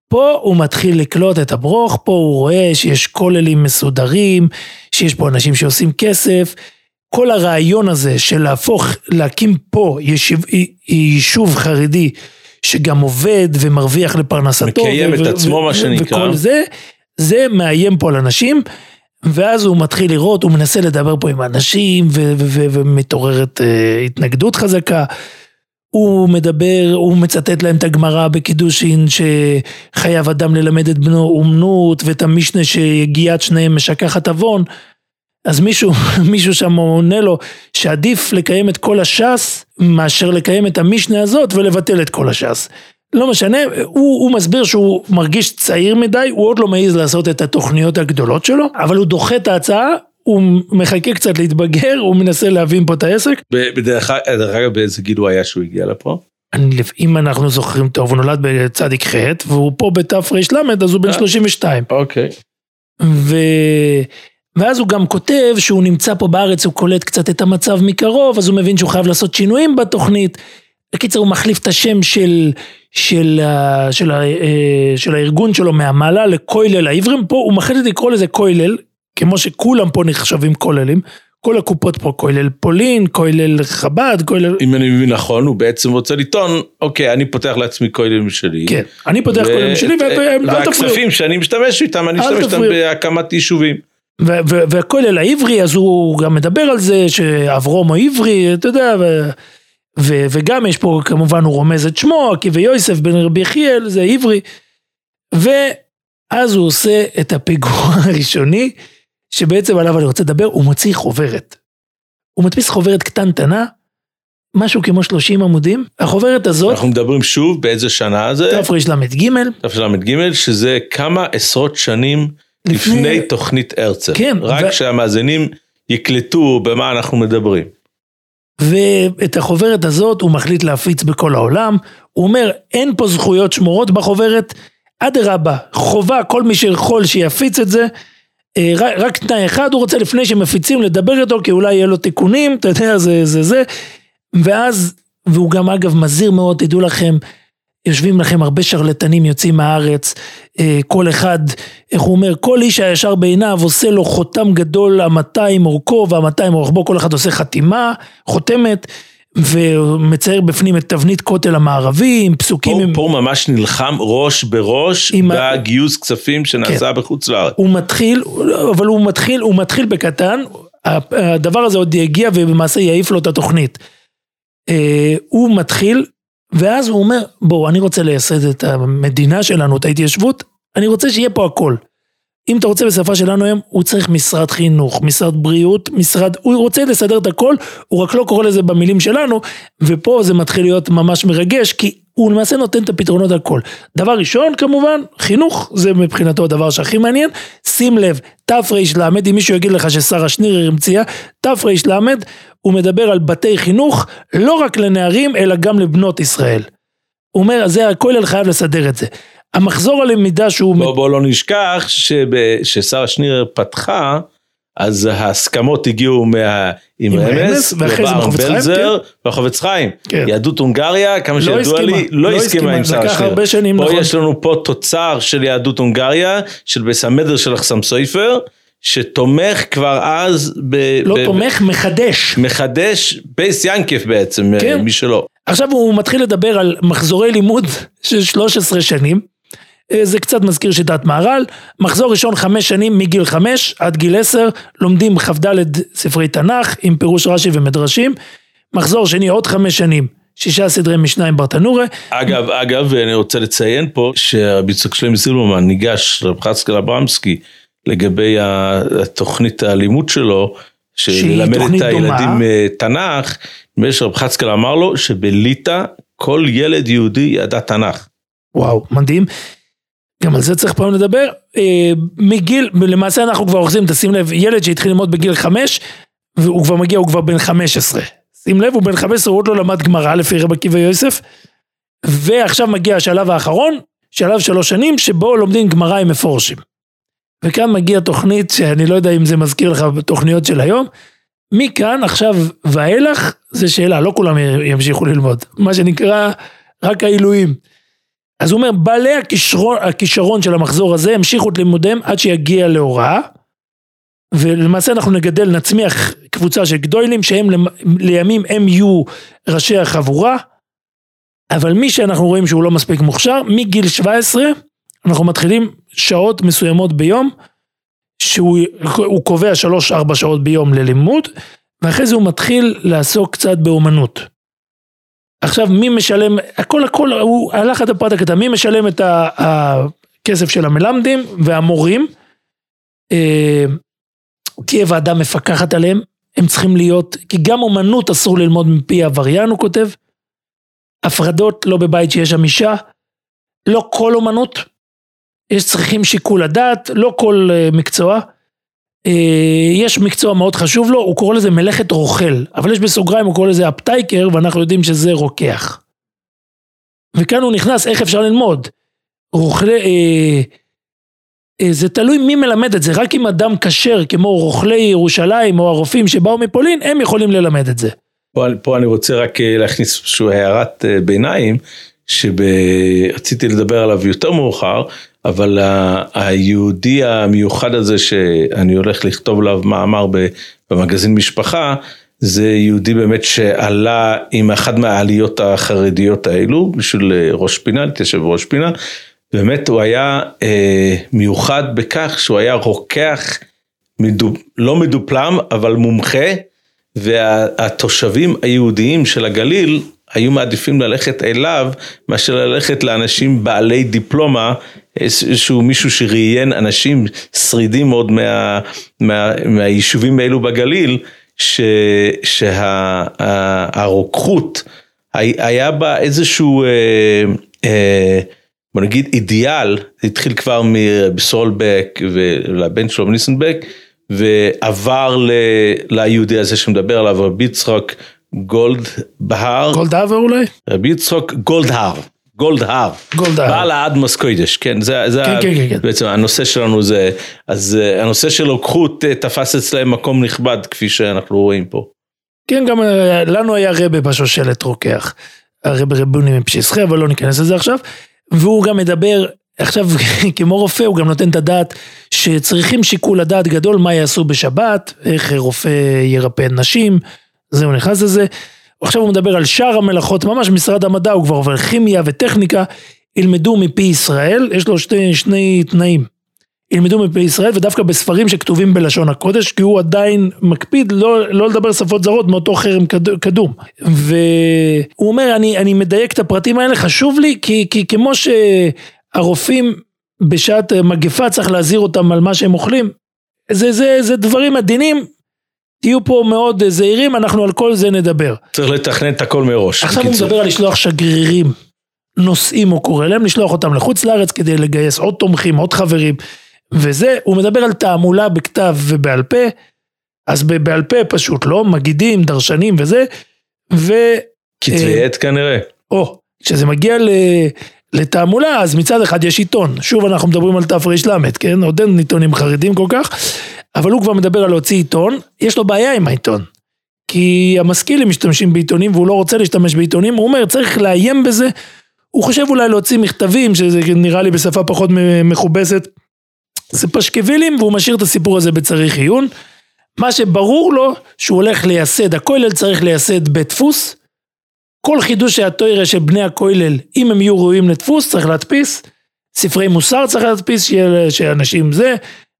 פה הוא מתחיל לקלוט את הברוך, פה הוא רואה שיש כוללים מסודרים, שיש פה אנשים שעושים כסף. כל הרעיון הזה של להפוך, להקים פה יישוב, יישוב חרדי שגם עובד ומרוויח לפרנסתו. מקיים את עצמו מה שנקרא. וכל זה, זה מאיים פה על אנשים. ואז הוא מתחיל לראות, הוא מנסה לדבר פה עם אנשים ומתעוררת uh, התנגדות חזקה. הוא מדבר, הוא מצטט להם את הגמרא בקידושין שחייב אדם ללמד את בנו אומנות ואת המשנה שיגיעת שניהם משכחת עוון. אז מישהו, מישהו שם עונה לו שעדיף לקיים את כל הש"ס מאשר לקיים את המשנה הזאת ולבטל את כל הש"ס. לא משנה, הוא, הוא מסביר שהוא מרגיש צעיר מדי, הוא עוד לא מעז לעשות את התוכניות הגדולות שלו, אבל הוא דוחה את ההצעה, הוא מחכה קצת להתבגר, הוא מנסה להבין פה את העסק. בדרך אגב, באיזה גיל הוא היה שהוא הגיע לפה? אני, אם אנחנו זוכרים טוב, הוא נולד בצדיק ח' והוא פה בתר"ל, אז הוא בן 32. אה, אוקיי. ו... ואז הוא גם כותב שהוא נמצא פה בארץ, הוא קולט קצת את המצב מקרוב, אז הוא מבין שהוא חייב לעשות שינויים בתוכנית. בקיצר, הוא מחליף את השם של, של, של, של, אה, של הארגון שלו מהמעלה לכוילל העברים, פה הוא מחליט לקרוא לזה כוילל, כמו שכולם פה נחשבים כוללים. כל הקופות פה, כולל פולין, כולל חב"ד, כולל... אם אני מבין נכון, הוא בעצם רוצה לטעון, אוקיי, אני פותח לעצמי כולל משלי. כן, אני פותח כולל משלי, ואל תפריעו. והכספים שאני משתמש איתם, אני משתמש איתם בהקמת יישובים. והכולל העברי, אז הוא גם מדבר על זה שאברום הוא עברי, אתה יודע, ו, ו, וגם יש פה, כמובן הוא רומז את שמו, כי ויוסף בן רבי יחיאל, זה עברי. ואז הוא עושה את הפיגוע הראשוני, שבעצם עליו אני רוצה לדבר, הוא מוציא חוברת. הוא מדפיס חוברת קטנטנה, משהו כמו 30 עמודים, החוברת הזאת... אנחנו מדברים שוב באיזה שנה זה? תרל"ג. תרל"ג, שזה כמה עשרות שנים. לפני, לפני תוכנית הרצל. כן. רק ו... שהמאזינים יקלטו במה אנחנו מדברים. ואת החוברת הזאת הוא מחליט להפיץ בכל העולם. הוא אומר, אין פה זכויות שמורות בחוברת, אדרבה, חובה כל מי שיכול שיפיץ את זה. אה, רק, רק תנאי אחד הוא רוצה לפני שמפיצים לדבר איתו כי אולי יהיה לו תיקונים, אתה יודע, זה זה זה. ואז, והוא גם אגב מזהיר מאוד, תדעו לכם, יושבים לכם הרבה שרלטנים יוצאים מהארץ, אה, כל אחד, איך הוא אומר, כל איש הישר בעיניו עושה לו חותם גדול המאתיים אורכו והמאתיים אורכבו, כל אחד עושה חתימה, חותמת. ומצייר בפנים את תבנית כותל המערבי עם פסוקים. פה, עם... פה ממש נלחם ראש בראש עם ה- בגיוס כספים שנעשה בחוץ לארץ. הוא מתחיל, אבל הוא מתחיל, הוא מתחיל בקטן, הדבר הזה עוד יגיע ובמעשה יעיף לו את התוכנית. אה, הוא מתחיל, ואז הוא אומר, בואו, אני רוצה לייסד את המדינה שלנו, את ההתיישבות, אני רוצה שיהיה פה הכל. אם אתה רוצה בשפה שלנו היום, הוא צריך משרד חינוך, משרד בריאות, משרד, הוא רוצה לסדר את הכל, הוא רק לא קורא לזה במילים שלנו, ופה זה מתחיל להיות ממש מרגש, כי הוא למעשה נותן את הפתרונות הכל. דבר ראשון, כמובן, חינוך, זה מבחינתו הדבר שהכי מעניין. שים לב, תר"ל, אם מישהו יגיד לך ששרה שנירר המציאה, תר"ל, הוא מדבר על בתי חינוך, לא רק לנערים, אלא גם לבנות ישראל. הוא אומר, זה הכולל חייב לסדר את זה. המחזור הלמידה שהוא... בוא, בוא לא נשכח שב- ששרה שנירר פתחה, אז ההסכמות הגיעו מה... עם אמס, אמס, ואחרי זה וברם בחפץ חיים, בלזר. כן. יהדות הונגריה, כמה לא שידוע הסכימה, לי, לא לא הסכימה עם. הרבה שנים, פה נכון. יש לנו פה תוצר של יהדות הונגריה, של בית המדר של החסם סופר, שתומך כבר אז ב... לא ב- תומך, מחדש. מחדש בייס ינקף בעצם, כן. מי שלא. עכשיו הוא מתחיל לדבר על מחזורי לימוד של 13 שנים. אה, זה קצת מזכיר שיטת מהר"ל. מחזור ראשון חמש שנים מגיל חמש עד גיל עשר לומדים כ"ד ספרי תנ"ך עם פירוש רש"י ומדרשים. מחזור שני עוד חמש שנים שישה סדרי משנה עם ברטנורה. אגב, אגב, אני רוצה לציין פה שרבי יצחק שלם זילברמן ניגש לרב חסקל אברמסקי לגבי התוכנית הלימוד שלו, שללמד את הילדים דומה. אה, תנ"ך, נדמה שרב חסקל אמר לו שבליטא כל ילד יהודי ידע תנ"ך. וואו, מדהים. גם על זה צריך פעם לדבר. אה, מגיל, למעשה אנחנו כבר אוחזים, תשים לב, ילד שהתחיל ללמוד בגיל חמש, והוא כבר מגיע, הוא כבר בן חמש עשרה. שים לב, הוא בן חמש עשרה, הוא עוד לא למד גמרא לפי רב עקיבא יוסף. ועכשיו מגיע השלב האחרון, שלב שלוש שנים, שבו לומדים גמרא עם מפורשים. וכאן מגיע תוכנית שאני לא יודע אם זה מזכיר לך בתוכניות של היום. מכאן עכשיו ואילך זה שאלה, לא כולם ימשיכו ללמוד. מה שנקרא, רק העילויים. אז הוא אומר, בעלי הכישרון, הכישרון של המחזור הזה המשיכו את לימודיהם עד שיגיע להוראה. ולמעשה אנחנו נגדל, נצמיח קבוצה של גדולים שהם לימים הם יהיו ראשי החבורה. אבל מי שאנחנו רואים שהוא לא מספיק מוכשר, מגיל 17 אנחנו מתחילים שעות מסוימות ביום, שהוא הוא קובע 3-4 שעות ביום ללימוד, ואחרי זה הוא מתחיל לעסוק קצת באומנות. עכשיו מי משלם, הכל הכל, הוא הלך עד הפרט הקטן, מי משלם את הכסף של המלמדים והמורים, אה, תהיה ועדה מפקחת עליהם, הם צריכים להיות, כי גם אומנות אסור ללמוד מפי עבריין, הוא כותב, הפרדות לא בבית שיש שם אישה, לא כל אומנות, יש צריכים שיקול הדעת, לא כל אה, מקצוע. אה, יש מקצוע מאוד חשוב לו, הוא קורא לזה מלאכת רוכל, אבל יש בסוגריים, הוא קורא לזה אפטייקר, ואנחנו יודעים שזה רוקח. וכאן הוא נכנס, איך אפשר ללמוד? רוכלי, אה, אה, זה תלוי מי מלמד את זה, רק אם אדם כשר, כמו רוכלי ירושלים או הרופאים שבאו מפולין, הם יכולים ללמד את זה. פה, פה אני רוצה רק אה, להכניס איזושהי הערת אה, ביניים, שרציתי לדבר עליו יותר מאוחר, אבל היהודי המיוחד הזה שאני הולך לכתוב עליו מאמר במגזין משפחה, זה יהודי באמת שעלה עם אחת מהעליות החרדיות האלו, בשביל אה, ראש פינה, להתיישב ראש פינה, באמת הוא היה אה, מיוחד בכך שהוא היה רוקח מדו, לא מדופלם, אבל מומחה, והתושבים היהודיים של הגליל היו מעדיפים ללכת אליו מאשר ללכת לאנשים בעלי דיפלומה, איזשהו מישהו שראיין אנשים שרידים מאוד מה, מה, מהיישובים האלו בגליל, שהרוקחות היה בה איזשהו, אה, אה, בוא נגיד אידיאל, זה התחיל כבר מסולבק ולבן שלו ניסנבק, ועבר ל, ליהודי הזה שמדבר עליו רבי יצחק גולד בהר, כל דבר אולי? רבי יצחק גולדהר, גולד הר. גולד הר. בעל האדמוס קוידש, כן, זה, זה כן, ה- כן, כן, כן. בעצם הנושא שלנו זה, אז אה, הנושא של רוקחות אה, תפס אצלהם מקום נכבד כפי שאנחנו רואים פה. כן, גם אה, לנו היה רבה בשושלת רוקח. הרבה רבונים מפשיסחי, אבל לא ניכנס לזה עכשיו. והוא גם מדבר, עכשיו כמו רופא, הוא גם נותן את הדעת שצריכים שיקול הדעת גדול מה יעשו בשבת, איך רופא ירפא נשים, זה הוא נכנס לזה. עכשיו הוא מדבר על שאר המלאכות, ממש משרד המדע, הוא כבר עובר כימיה וטכניקה, ילמדו מפי ישראל, יש לו שני, שני תנאים. ילמדו מפי ישראל ודווקא בספרים שכתובים בלשון הקודש כי הוא עדיין מקפיד לא, לא לדבר שפות זרות מאותו חרם קד- קדום והוא אומר אני, אני מדייק את הפרטים האלה חשוב לי כי, כי כמו שהרופאים בשעת מגפה צריך להזהיר אותם על מה שהם אוכלים זה, זה, זה דברים עדינים תהיו פה מאוד זהירים אנחנו על כל זה נדבר צריך לתכנן את הכל מראש. עכשיו הוא. מדבר על לשלוח שגרירים, נוסעים הוא קורא להם, לשלוח אותם לחוץ לארץ כדי לגייס עוד תומכים, עוד חברים, וזה, הוא מדבר על תעמולה בכתב ובעל פה, אז בעל פה פשוט לא, מגידים, דרשנים וזה, ו... כתבי עת כנראה. או, כשזה מגיע ל... לתעמולה, אז מצד אחד יש עיתון, שוב אנחנו מדברים על תר"ל, כן? עוד אין עיתונים חרדים כל כך, אבל הוא כבר מדבר על להוציא עיתון, יש לו בעיה עם העיתון. כי המשכילים משתמשים בעיתונים והוא לא רוצה להשתמש בעיתונים, הוא אומר צריך לאיים בזה, הוא חושב אולי להוציא מכתבים, שזה נראה לי בשפה פחות מכובסת, זה פשקווילים והוא משאיר את הסיפור הזה בצריך עיון. מה שברור לו שהוא הולך לייסד, הכולל צריך לייסד בדפוס, כל חידוש שהתוירה של בני הכולל, אם הם יהיו ראויים לדפוס, צריך להדפיס, ספרי מוסר צריך להדפיס, שאנשים זה,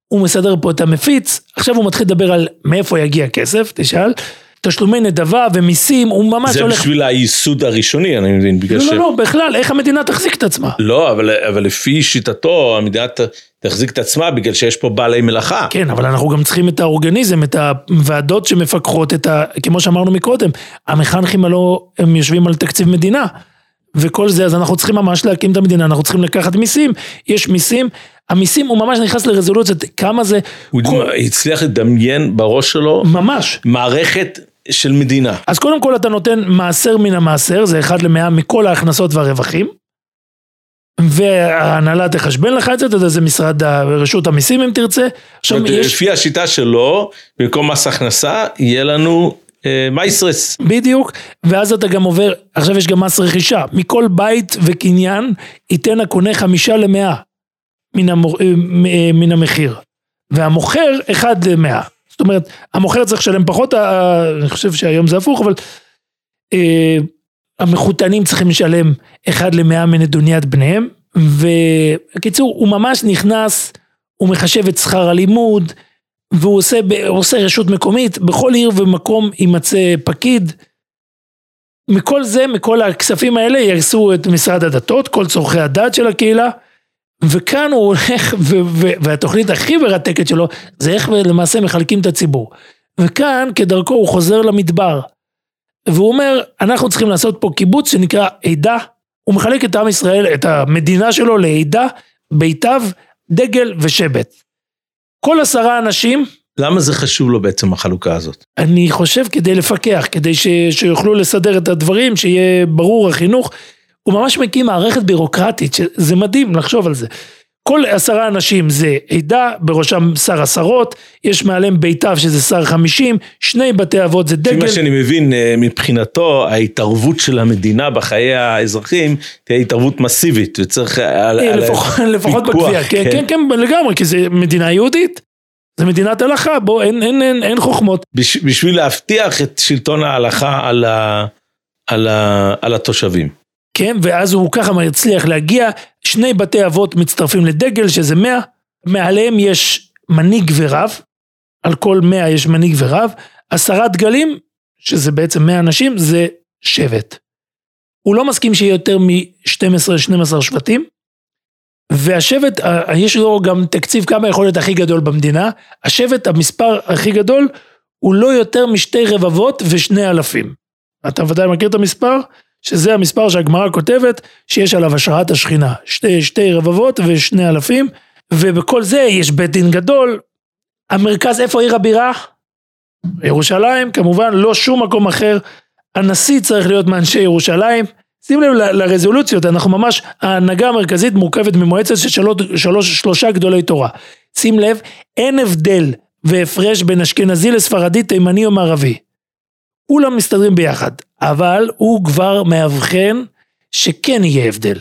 הוא מסדר פה את המפיץ, עכשיו הוא מתחיל לדבר על מאיפה יגיע כסף, תשאל, תשלומי נדבה ומיסים, הוא ממש זה הולך... בשביל הייסוד הראשוני, אני מבין, בגלל לא, ש... לא, לא, בכלל, איך המדינה תחזיק את עצמה? לא, אבל, אבל לפי שיטתו, המדינה ת- תחזיק את עצמה בגלל שיש פה בעלי מלאכה. כן, אבל אנחנו גם צריכים את האורגניזם, את הוועדות שמפקחות, את ה... כמו שאמרנו מקודם, המחנכים הלא, הם יושבים על תקציב מדינה. וכל זה, אז אנחנו צריכים ממש להקים את המדינה, אנחנו צריכים לקחת מיסים, יש מיסים, המיסים, הוא ממש נכנס לרזולוציות, כמה זה, הוא כל- הצליח לדמיין בראש שלו ממש. מערכת של מדינה. אז קודם כל אתה נותן מעשר מן המעשר, זה אחד למאה מכל ההכנסות והרווחים. וההנהלה תחשבן לך את זה, אתה יודע, זה משרד, רשות המיסים אם תרצה. עכשיו יש, לפי השיטה שלו, במקום מס הכנסה, יהיה לנו מייסרס. בדיוק, ואז אתה גם עובר, עכשיו יש גם מס רכישה, מכל בית וקניין ייתן הקונה חמישה למאה מן, המור, אה, אה, מן המחיר, והמוכר אחד למאה. זאת אומרת, המוכר צריך לשלם פחות, אני חושב שהיום זה הפוך, אבל אה, המחותנים צריכים לשלם אחד למאה מנדוניית בניהם, ובקיצור, הוא ממש נכנס, הוא מחשב את שכר הלימוד, והוא עושה, עושה רשות מקומית, בכל עיר ומקום יימצא פקיד. מכל זה, מכל הכספים האלה יעשו את משרד הדתות, כל צורכי הדת של הקהילה, וכאן הוא הולך, ו- ו- והתוכנית הכי מרתקת שלו, זה איך למעשה מחלקים את הציבור. וכאן, כדרכו, הוא חוזר למדבר. והוא אומר, אנחנו צריכים לעשות פה קיבוץ שנקרא עדה. הוא מחלק את עם ישראל, את המדינה שלו לעדה, ביתיו, דגל ושבט. כל עשרה אנשים, למה זה חשוב לו בעצם החלוקה הזאת? אני חושב כדי לפקח, כדי ש, שיוכלו לסדר את הדברים, שיהיה ברור החינוך. הוא ממש מקים מערכת בירוקרטית, שזה מדהים לחשוב על זה. כל עשרה אנשים זה עדה, בראשם שר עשרות, יש מעליהם ביתיו שזה שר חמישים, שני בתי אבות זה לפי דגל. מה שאני מבין, אה, מבחינתו, ההתערבות של המדינה בחיי האזרחים תהיה התערבות מסיבית, וצריך... על- אה, על- לפחות, לפחות פיקוח, בגבייה, כן, כן. כן, כן, לגמרי, כי זה מדינה יהודית. זה מדינת הלכה, בוא, אין, אין, אין, אין חוכמות. בש- בשביל להבטיח את שלטון ההלכה על, ה, על, ה, על התושבים. כן, ואז הוא ככה הצליח להגיע, שני בתי אבות מצטרפים לדגל, שזה מאה, מעליהם יש מנהיג ורב, על כל מאה יש מנהיג ורב, עשרה דגלים, שזה בעצם מאה אנשים, זה שבט. הוא לא מסכים שיהיה יותר מ-12-12 שבטים, והשבט, יש לו גם תקציב כמה יכול להיות הכי גדול במדינה, השבט, המספר הכי גדול, הוא לא יותר משתי רבבות ושני אלפים. אתה ודאי מכיר את המספר? שזה המספר שהגמרא כותבת שיש עליו השראת השכינה. שתי, שתי רבבות ושני אלפים, ובכל זה יש בית דין גדול. המרכז, איפה עיר הבירה? ירושלים, כמובן, לא שום מקום אחר. הנשיא צריך להיות מאנשי ירושלים, שים לב לרזולוציות, אנחנו ממש, ההנהגה המרכזית מורכבת ממועצת של שלוש, שלוש, שלושה גדולי תורה. שים לב, אין הבדל והפרש בין אשכנזי לספרדי, תימני או מערבי. כולם מסתדרים ביחד, אבל הוא כבר מאבחן שכן יהיה הבדל.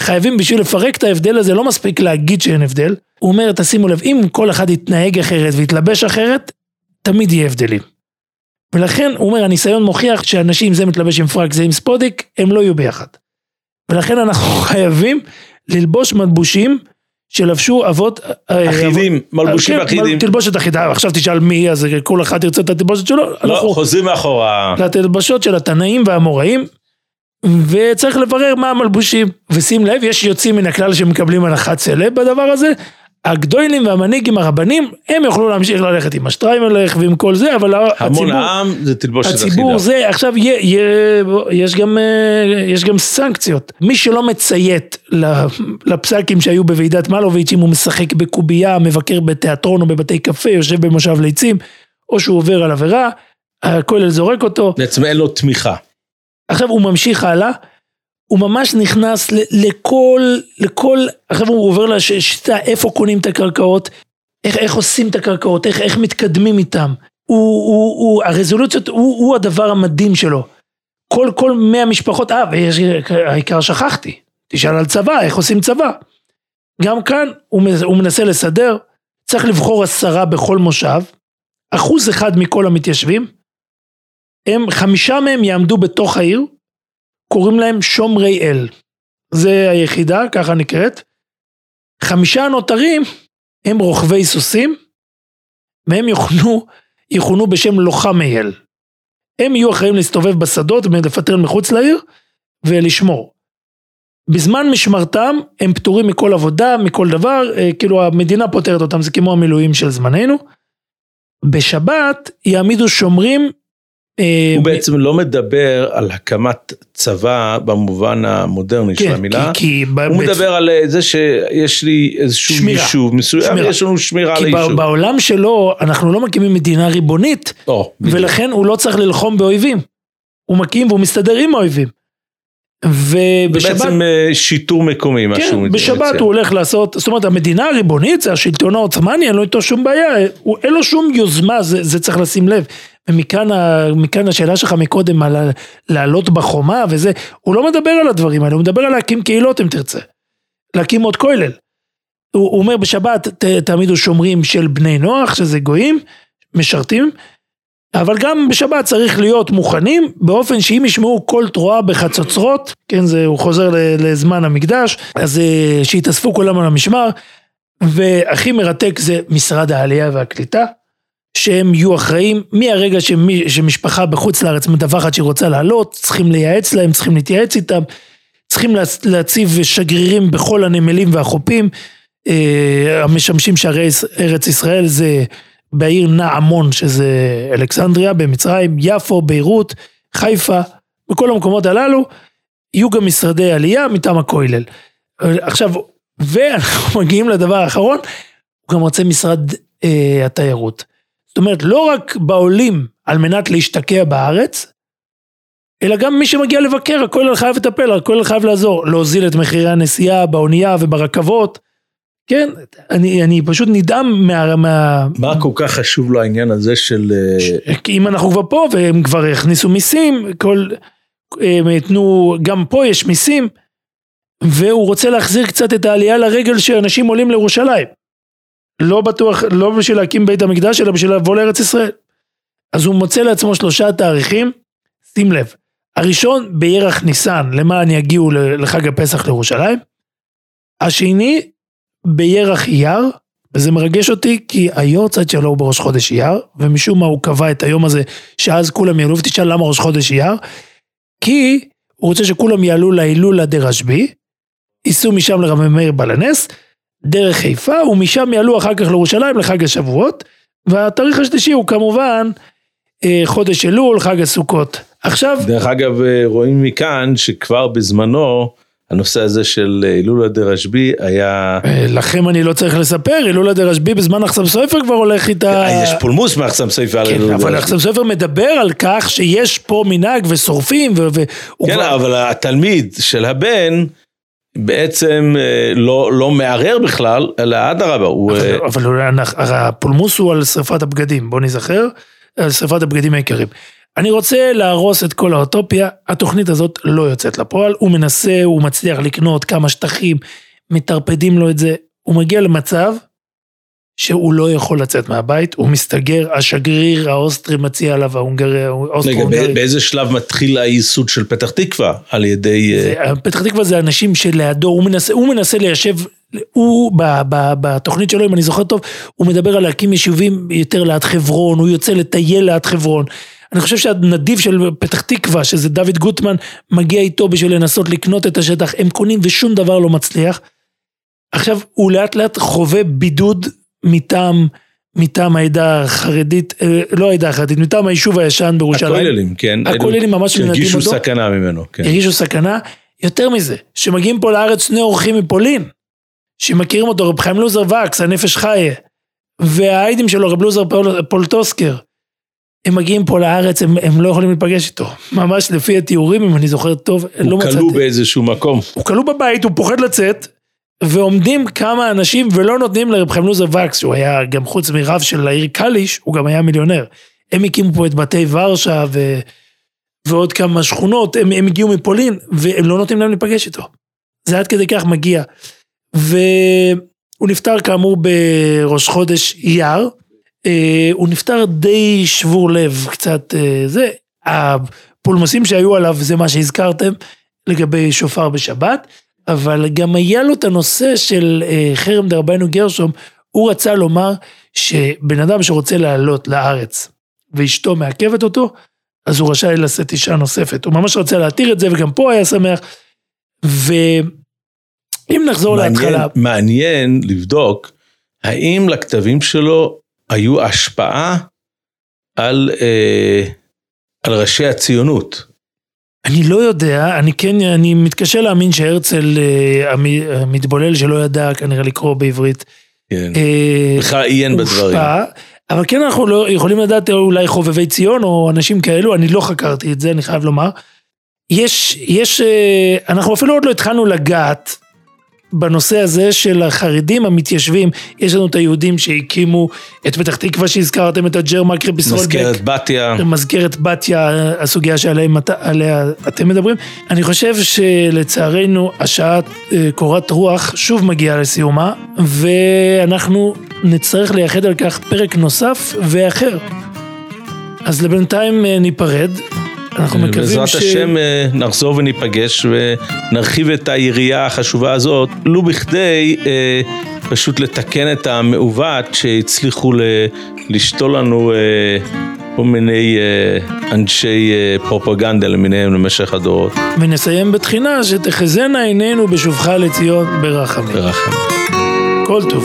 חייבים בשביל לפרק את ההבדל הזה, לא מספיק להגיד שאין הבדל. הוא אומר, תשימו לב, אם כל אחד יתנהג אחרת ויתלבש אחרת, תמיד יהיה הבדלים. ולכן, הוא אומר, הניסיון מוכיח שאנשים, זה מתלבש עם פרק, זה עם ספודיק, הם לא יהיו ביחד. ולכן אנחנו חייבים ללבוש מלבושים שלבשו אבות... אה, אחידים, מלבושים כן, אחידים. תלבושת אחידה, עכשיו תשאל מי, אז כל אחד ירצה את התלבושת שלו. לא, חוזרים מאחורה. לתלבשות של התנאים והאמוראים, וצריך לברר מה המלבושים. ושים לב, יש יוצאים מן הכלל שמקבלים הנחת סלב בדבר הזה. הגדוילים והמנהיגים הרבנים, הם יוכלו להמשיך ללכת עם השטריימלך ועם כל זה, אבל המון הציבור, העם זה תלבושת אחידה. הציבור זה, עכשיו יה- יה- יש גם, אה, יש גם סנקציות. מי שלא מציית לפסקים שהיו בוועידת מלוביץ', אם הוא משחק בקובייה, מבקר בתיאטרון או בבתי קפה, יושב במושב ליצים, או שהוא עובר על עבירה, הכולל זורק אותו. בעצם אין לו תמיכה. עכשיו הוא ממשיך הלאה, הוא ממש נכנס לכל, לכל, עכשיו הוא עובר לשיטה איפה קונים את הקרקעות, איך, איך עושים את הקרקעות, איך, איך מתקדמים איתם. הוא, הוא, הוא, הרזולוציות, הוא, הוא הדבר המדהים שלו. כל, כל מאה משפחות, אה, ויש, העיקר שכחתי, תשאל על צבא, איך עושים צבא. גם כאן הוא, הוא מנסה לסדר, צריך לבחור עשרה בכל מושב, אחוז אחד מכל המתיישבים, הם, חמישה מהם יעמדו בתוך העיר, קוראים להם שומרי אל. זה היחידה, ככה נקראת. חמישה הנותרים הם רוכבי סוסים, והם יכונו, יכונו בשם לוחמי אל. הם יהיו אחראים להסתובב בשדות ולפטר מחוץ לעיר ולשמור. בזמן משמרתם הם פטורים מכל עבודה, מכל דבר, אה, כאילו המדינה פותרת אותם, זה כמו המילואים של זמננו. בשבת יעמידו שומרים הוא בעצם לא מדבר על הקמת צבא במובן המודרני של כן, המילה. כי, כי, הוא מדבר על אה, זה שיש לי איזשהו. יישוב מסוים. יש לנו שמירה על כי היישוב. בעולם שלו אנחנו לא מקימים מדינה ריבונית. ולכן הוא לא צריך ללחום באויבים. הוא מקים והוא מסתדר עם האויבים. ובשבת, בעצם אה, שיטור מקומי, מה שהוא כן, מציע. בשבת הוא הולך לעשות, זאת אומרת המדינה הריבונית זה השלטון העות'מאני, אין לו איתו שום בעיה, אין לו שום יוזמה, זה צריך לשים לב. ומכאן ה, מכאן השאלה שלך מקודם על לעלות בחומה וזה, הוא לא מדבר על הדברים האלה, הוא מדבר על להקים קהילות אם תרצה. להקים עוד כולל. הוא, הוא אומר בשבת ת, תעמידו שומרים של בני נוח, שזה גויים, משרתים, אבל גם בשבת צריך להיות מוכנים באופן שאם ישמעו קול תרועה בחצוצרות, כן, זה, הוא חוזר לזמן המקדש, אז אה, שיתאספו כולם על המשמר, והכי מרתק זה משרד העלייה והקליטה, שהם יהיו אחראים מהרגע שמי, שמשפחה בחוץ לארץ מדווחת שהיא רוצה לעלות, צריכים לייעץ להם, צריכים להתייעץ איתם, צריכים לה- להציב שגרירים בכל הנמלים והחופים, אה, המשמשים שערי ארץ ישראל זה בעיר נעמון שזה אלכסנדריה במצרים, יפו, ביירות, חיפה, בכל המקומות הללו יהיו גם משרדי עלייה מטעם הכולל. עכשיו, ואנחנו מגיעים לדבר האחרון, הוא גם רוצה משרד אה, התיירות. זאת אומרת, לא רק בעולים על מנת להשתקע בארץ, אלא גם מי שמגיע לבקר, הכולל חייב לטפל, הכולל חייב לעזור, להוזיל את מחירי הנסיעה באונייה וברכבות. כן, אני, אני פשוט נדהם מה... מה מה כל כך חשוב לו העניין הזה של... אה, כי אם אנחנו כבר פה והם כבר הכניסו מיסים, כל... הם יתנו, גם פה יש מיסים, והוא רוצה להחזיר קצת את העלייה לרגל שאנשים עולים לירושלים. לא בטוח, לא בשביל להקים בית המקדש, אלא בשביל לבוא לארץ ישראל. אז הוא מוצא לעצמו שלושה תאריכים, שים לב, הראשון בירח ניסן, למען יגיעו לחג הפסח לירושלים, השני בירח אייר, וזה מרגש אותי כי היורצייט שלו הוא בראש חודש אייר, ומשום מה הוא קבע את היום הזה שאז כולם יעלו, ותשאל למה ראש חודש אייר, כי הוא רוצה שכולם יעלו להילולה דרשב"י, ייסעו משם לרבי מאיר בלנס, דרך חיפה, ומשם יעלו אחר כך לירושלים לחג השבועות, והתאריך השלישי הוא כמובן אה, חודש אלול, חג הסוכות. עכשיו, דרך אגב, אה, רואים מכאן שכבר בזמנו הנושא הזה של הילולה דרשב"י היה... אה, לכם אני לא צריך לספר, הילולה דרשב"י בזמן אחסם סופר כבר הולך איתה... יש פולמוס מאחסם סופר על כן, הילולה אבל דרשב"י. אחסם סופר מדבר על כך שיש פה מנהג ושורפים, ו- כן, אבל התלמיד של הבן בעצם אה, לא, לא מערער בכלל, אלא אדרבה, הוא... אה, אבל, אבל אנחנו- הרי הפולמוס הוא על שרפת הבגדים, בוא נזכר, על שרפת הבגדים היקרים. אני רוצה להרוס את כל האוטופיה, התוכנית הזאת לא יוצאת לפועל, הוא מנסה, הוא מצליח לקנות כמה שטחים, מטרפדים לו את זה, הוא מגיע למצב שהוא לא יכול לצאת מהבית, הוא מסתגר, השגריר האוסטרי מציע עליו, ההונגרי, רגע, האוסטרו-הונגרי. באיזה שלב מתחיל הייסוד של פתח תקווה על ידי... אה, זה- פתח תקווה זה אנשים שלידו, הוא מנסה, הוא מנסה ליישב, הוא ב, ב, בתוכנית שלו, אם אני זוכר טוב, הוא מדבר על להקים יישובים יותר ליד חברון, הוא יוצא לטייל ליד חברון. אני חושב שהנדיב של פתח תקווה, שזה דוד גוטמן, מגיע איתו בשביל לנסות לקנות את השטח, הם קונים ושום דבר לא מצליח. עכשיו, הוא לאט לאט חווה בידוד מטעם, מטעם העדה החרדית, אה, לא העדה החרדית, מטעם היישוב הישן בירושלים. הכוללים, כן. הכוללים ממש מנדים שהרגישו אותו. סכנה ממנו, כן. הרגישו סכנה. יותר מזה, שמגיעים פה לארץ שני אורחים מפולין, שמכירים אותו, רב חיים לוזר וקס, הנפש חיה, והאיידעם שלו, רב לוזר פול, פולטוסקר. הם מגיעים פה לארץ, הם, הם לא יכולים להיפגש איתו. ממש לפי התיאורים, אם אני זוכר טוב, לא הוא מצאתי. כלוא באיזשהו מקום. הוא כלוא בבית, הוא פוחד לצאת, ועומדים כמה אנשים ולא נותנים לרב חיים לוזר וקס, שהוא היה גם חוץ מרב של העיר קליש, הוא גם היה מיליונר. הם הקימו פה את בתי ורשה ו... ועוד כמה שכונות, הם, הם הגיעו מפולין, והם לא נותנים להם להיפגש איתו. זה עד כדי כך מגיע. והוא נפטר כאמור בראש חודש אייר, אה, הוא נפטר די שבור לב, קצת אה, זה. הפולמוסים שהיו עליו זה מה שהזכרתם לגבי שופר בשבת, אבל גם היה לו את הנושא של אה, חרם דרבנו גרשום, הוא רצה לומר שבן אדם שרוצה לעלות לארץ ואשתו מעכבת אותו, אז הוא רשאי לשאת אישה נוספת. הוא ממש רצה להתיר את זה, וגם פה היה שמח. ואם נחזור מעניין, להתחלה, מעניין לבדוק האם לכתבים שלו היו השפעה על, אה, על ראשי הציונות. אני לא יודע, אני כן, אני מתקשה להאמין שהרצל, אה, המ- המתבולל שלא ידע כנראה לקרוא בעברית, כן. אה, בכלל עיין בדברים. אבל כן אנחנו לא יכולים לדעת אולי חובבי ציון או אנשים כאלו, אני לא חקרתי את זה, אני חייב לומר. יש, יש, אה, אנחנו אפילו עוד לא התחלנו לגעת בנושא הזה של החרדים המתיישבים, יש לנו את היהודים שהקימו את פתח תקווה שהזכרתם, את הג'רמק ביסרולבק. מזכרת בתיה. מזכרת בתיה, הסוגיה שעליה עליה אתם מדברים. אני חושב שלצערנו השעה אה, קורת רוח שוב מגיעה לסיומה, ואנחנו נצטרך לייחד על כך פרק נוסף ואחר. אז לבינתיים אה, ניפרד. אנחנו מקווים בעזרת ש... השם אה, נחזור וניפגש ונרחיב את היריעה החשובה הזאת, לו בכדי אה, פשוט לתקן את המעוות שהצליחו ל- לשתול לנו אה, כל מיני אה, אנשי אה, פרופגנדה למיניהם למשך הדורות. ונסיים בתחינה שתחזינה עינינו בשובך לציון ברחמים. ברחם. כל טוב.